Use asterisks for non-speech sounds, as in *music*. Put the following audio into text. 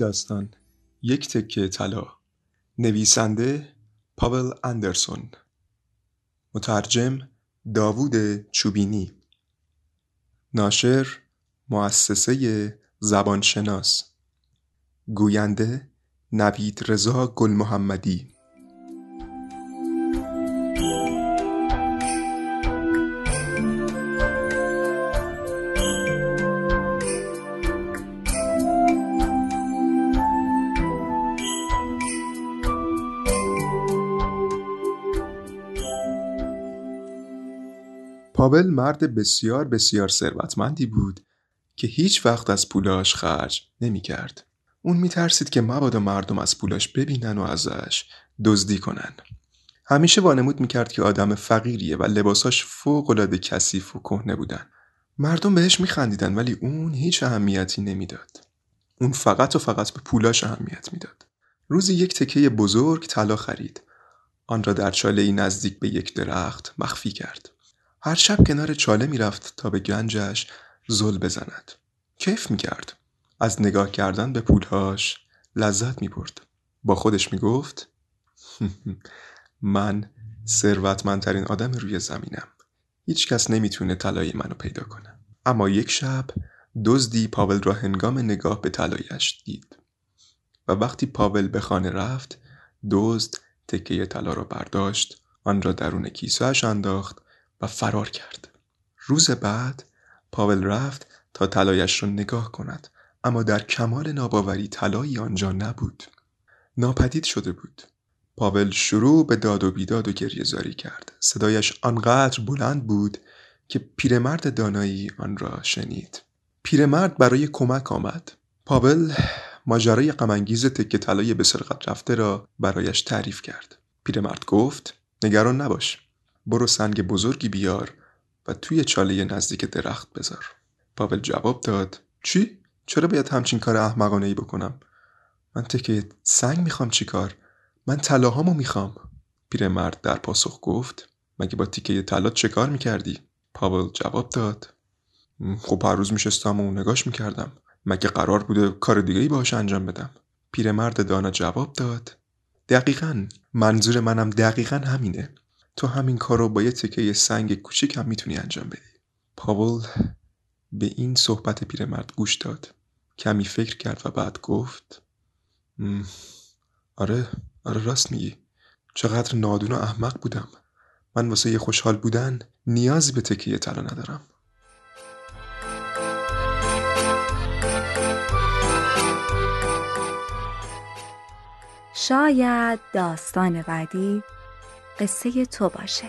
داستان. یک تکه طلا. نویسنده پاول اندرسون. مترجم داوود چوبینی. ناشر مؤسسه زبانشناس. گوینده نوید رضا گل محمدی پاول مرد بسیار بسیار ثروتمندی بود که هیچ وقت از پولاش خرج نمی کرد. اون می ترسید که مبادا مردم از پولاش ببینن و ازش دزدی کنن. همیشه وانمود می کرد که آدم فقیریه و لباساش فوق العاده کثیف و کهنه بودن. مردم بهش می خندیدن ولی اون هیچ اهمیتی نمی‌داد. اون فقط و فقط به پولاش اهمیت می‌داد. روزی یک تکه بزرگ طلا خرید. آن را در چاله نزدیک به یک درخت مخفی کرد. هر شب کنار چاله می‌رفت تا به گنجش زل بزند. کیف می‌کرد. از نگاه کردن به پولهاش لذت می‌برد. با خودش می‌گفت *laughs* من ثروتمندترین آدم روی زمینم. هیچ کس نمی‌تونه طلای منو پیدا کنه. اما یک شب دزدی پاول را هنگام نگاه به طلایش دید. و وقتی پاول به خانه رفت دزد تکه طلا را برداشت آن را درون کیسهش انداخت و فرار کرد. روز بعد پاول رفت تا طلایش را نگاه کند اما در کمال ناباوری طلایی آنجا نبود. ناپدید شده بود. پاول شروع به داد و بیداد و گریه زاری کرد. صدایش آنقدر بلند بود که پیرمرد دانایی آن را شنید. پیرمرد برای کمک آمد. پاول ماجرای غمانگیز تکه طلای به سرقت رفته را برایش تعریف کرد. پیرمرد گفت: نگران نباش. برو سنگ بزرگی بیار و توی چاله نزدیک درخت بذار. پاول جواب داد: چی؟ چرا باید همچین کار احمقانه ای بکنم؟ من تکه سنگ می‌خوام چیکار؟ من طلاهامو می‌خوام. پیرمرد در پاسخ گفت: مگه با تیکه طلا چه کار می‌کردی؟ پاول جواب داد: خب هر روز میشستم و نگاش می‌کردم. مگه قرار بوده کار دیگه ای باهاش انجام بدم؟ پیرمرد دانا جواب داد: دقیقا منظور منم دقیقا همینه. تو همین کار رو با یه تکه سنگ کوچیک هم می‌تونی انجام بدی. پاول به این صحبت پیرمرد گوش داد. کمی فکر کرد و بعد گفت: آره آره راست میگی. چقدر نادون و احمق بودم. من واسه یه خوشحال بودن نیازی به تکیه طلا ندارم. شاید داستان بعدی قصه تو باشه.